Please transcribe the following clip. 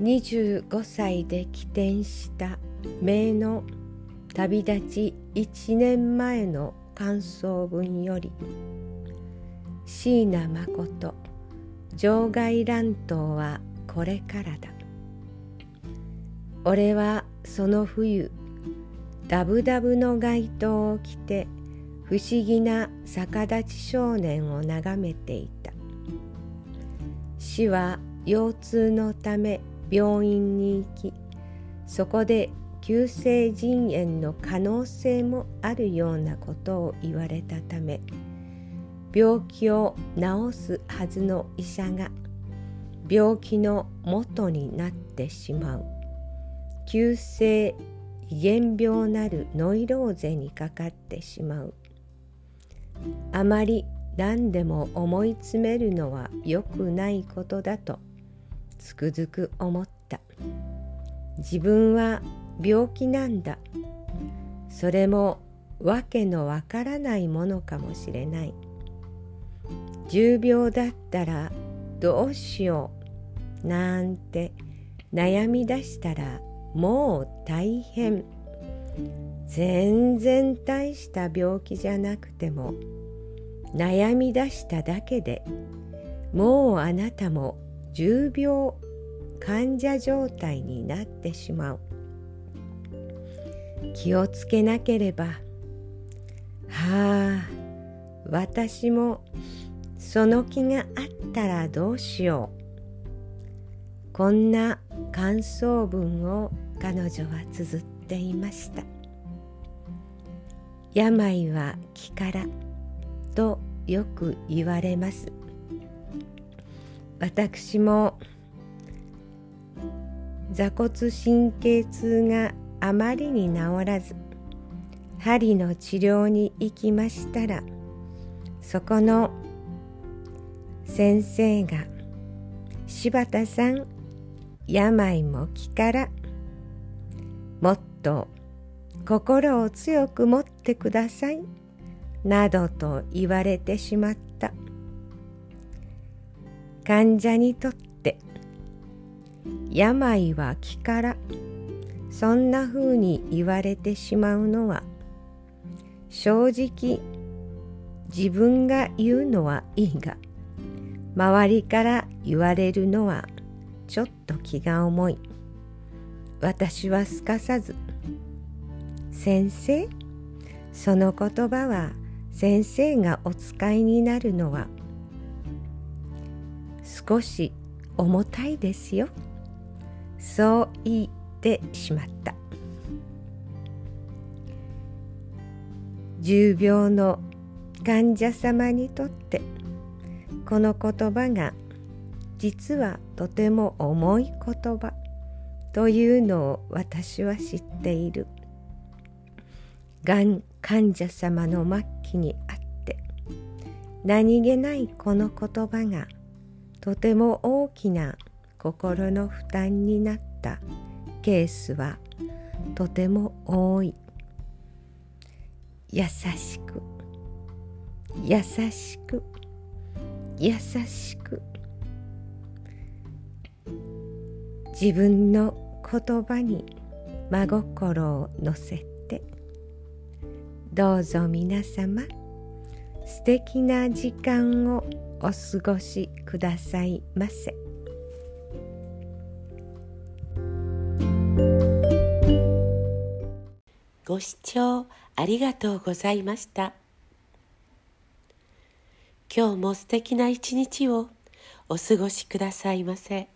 25歳で起点した名の旅立ち1年前の感想文より椎名誠場外乱闘はこれからだ。俺はその冬ダブダブの街灯を着て不思議な逆立ち少年を眺めていた。死は腰痛のため病院に行きそこで急性腎炎の可能性もあるようなことを言われたため病気を治すはずの医者が病気の元になってしまう。急性胃炎病なるノイローゼにかかってしまう。あまり何でも思い詰めるのは良くないことだとつくづく思った。自分は病気なんだ。それもわけのわからないものかもしれない。重病だったらどうしようなんて悩み出したらもう大変。全然大した病気じゃなくても悩み出しただけでもうあなたも重病患者状態になってしまう。気をつけなければ。はあ私もその気があったらどうしよう。こんな感想文を彼女は綴っていました。病は気からとよく言われます。私も座骨神経痛があまりに治らず針の治療に行きましたらそこの先生が「柴田さん病も気からもっと心を強く持ってください」などと言われてしまった。患者にとって病は気からそんなふうに言われてしまうのは正直自分が言うのはいいが周りから言われるのはちょっと気が重い。私はすかさず「先生？その言葉は先生がお使いになるのは少し重たいですよそう言ってしまった重病の患者様にとってこの言葉が実はとても重い言葉というのを私は知っている。がん患者様の末期にあって何気ないこの言葉がとても大きな心の負担になった。ケースはとても多い。優しく。優しく。優しく。自分の言葉に真心を乗せて。どうぞ皆様。素敵な時間をお過ごしくださいませ。ご視聴ありがとうございました。今日も素敵な一日をお過ごしくださいませ。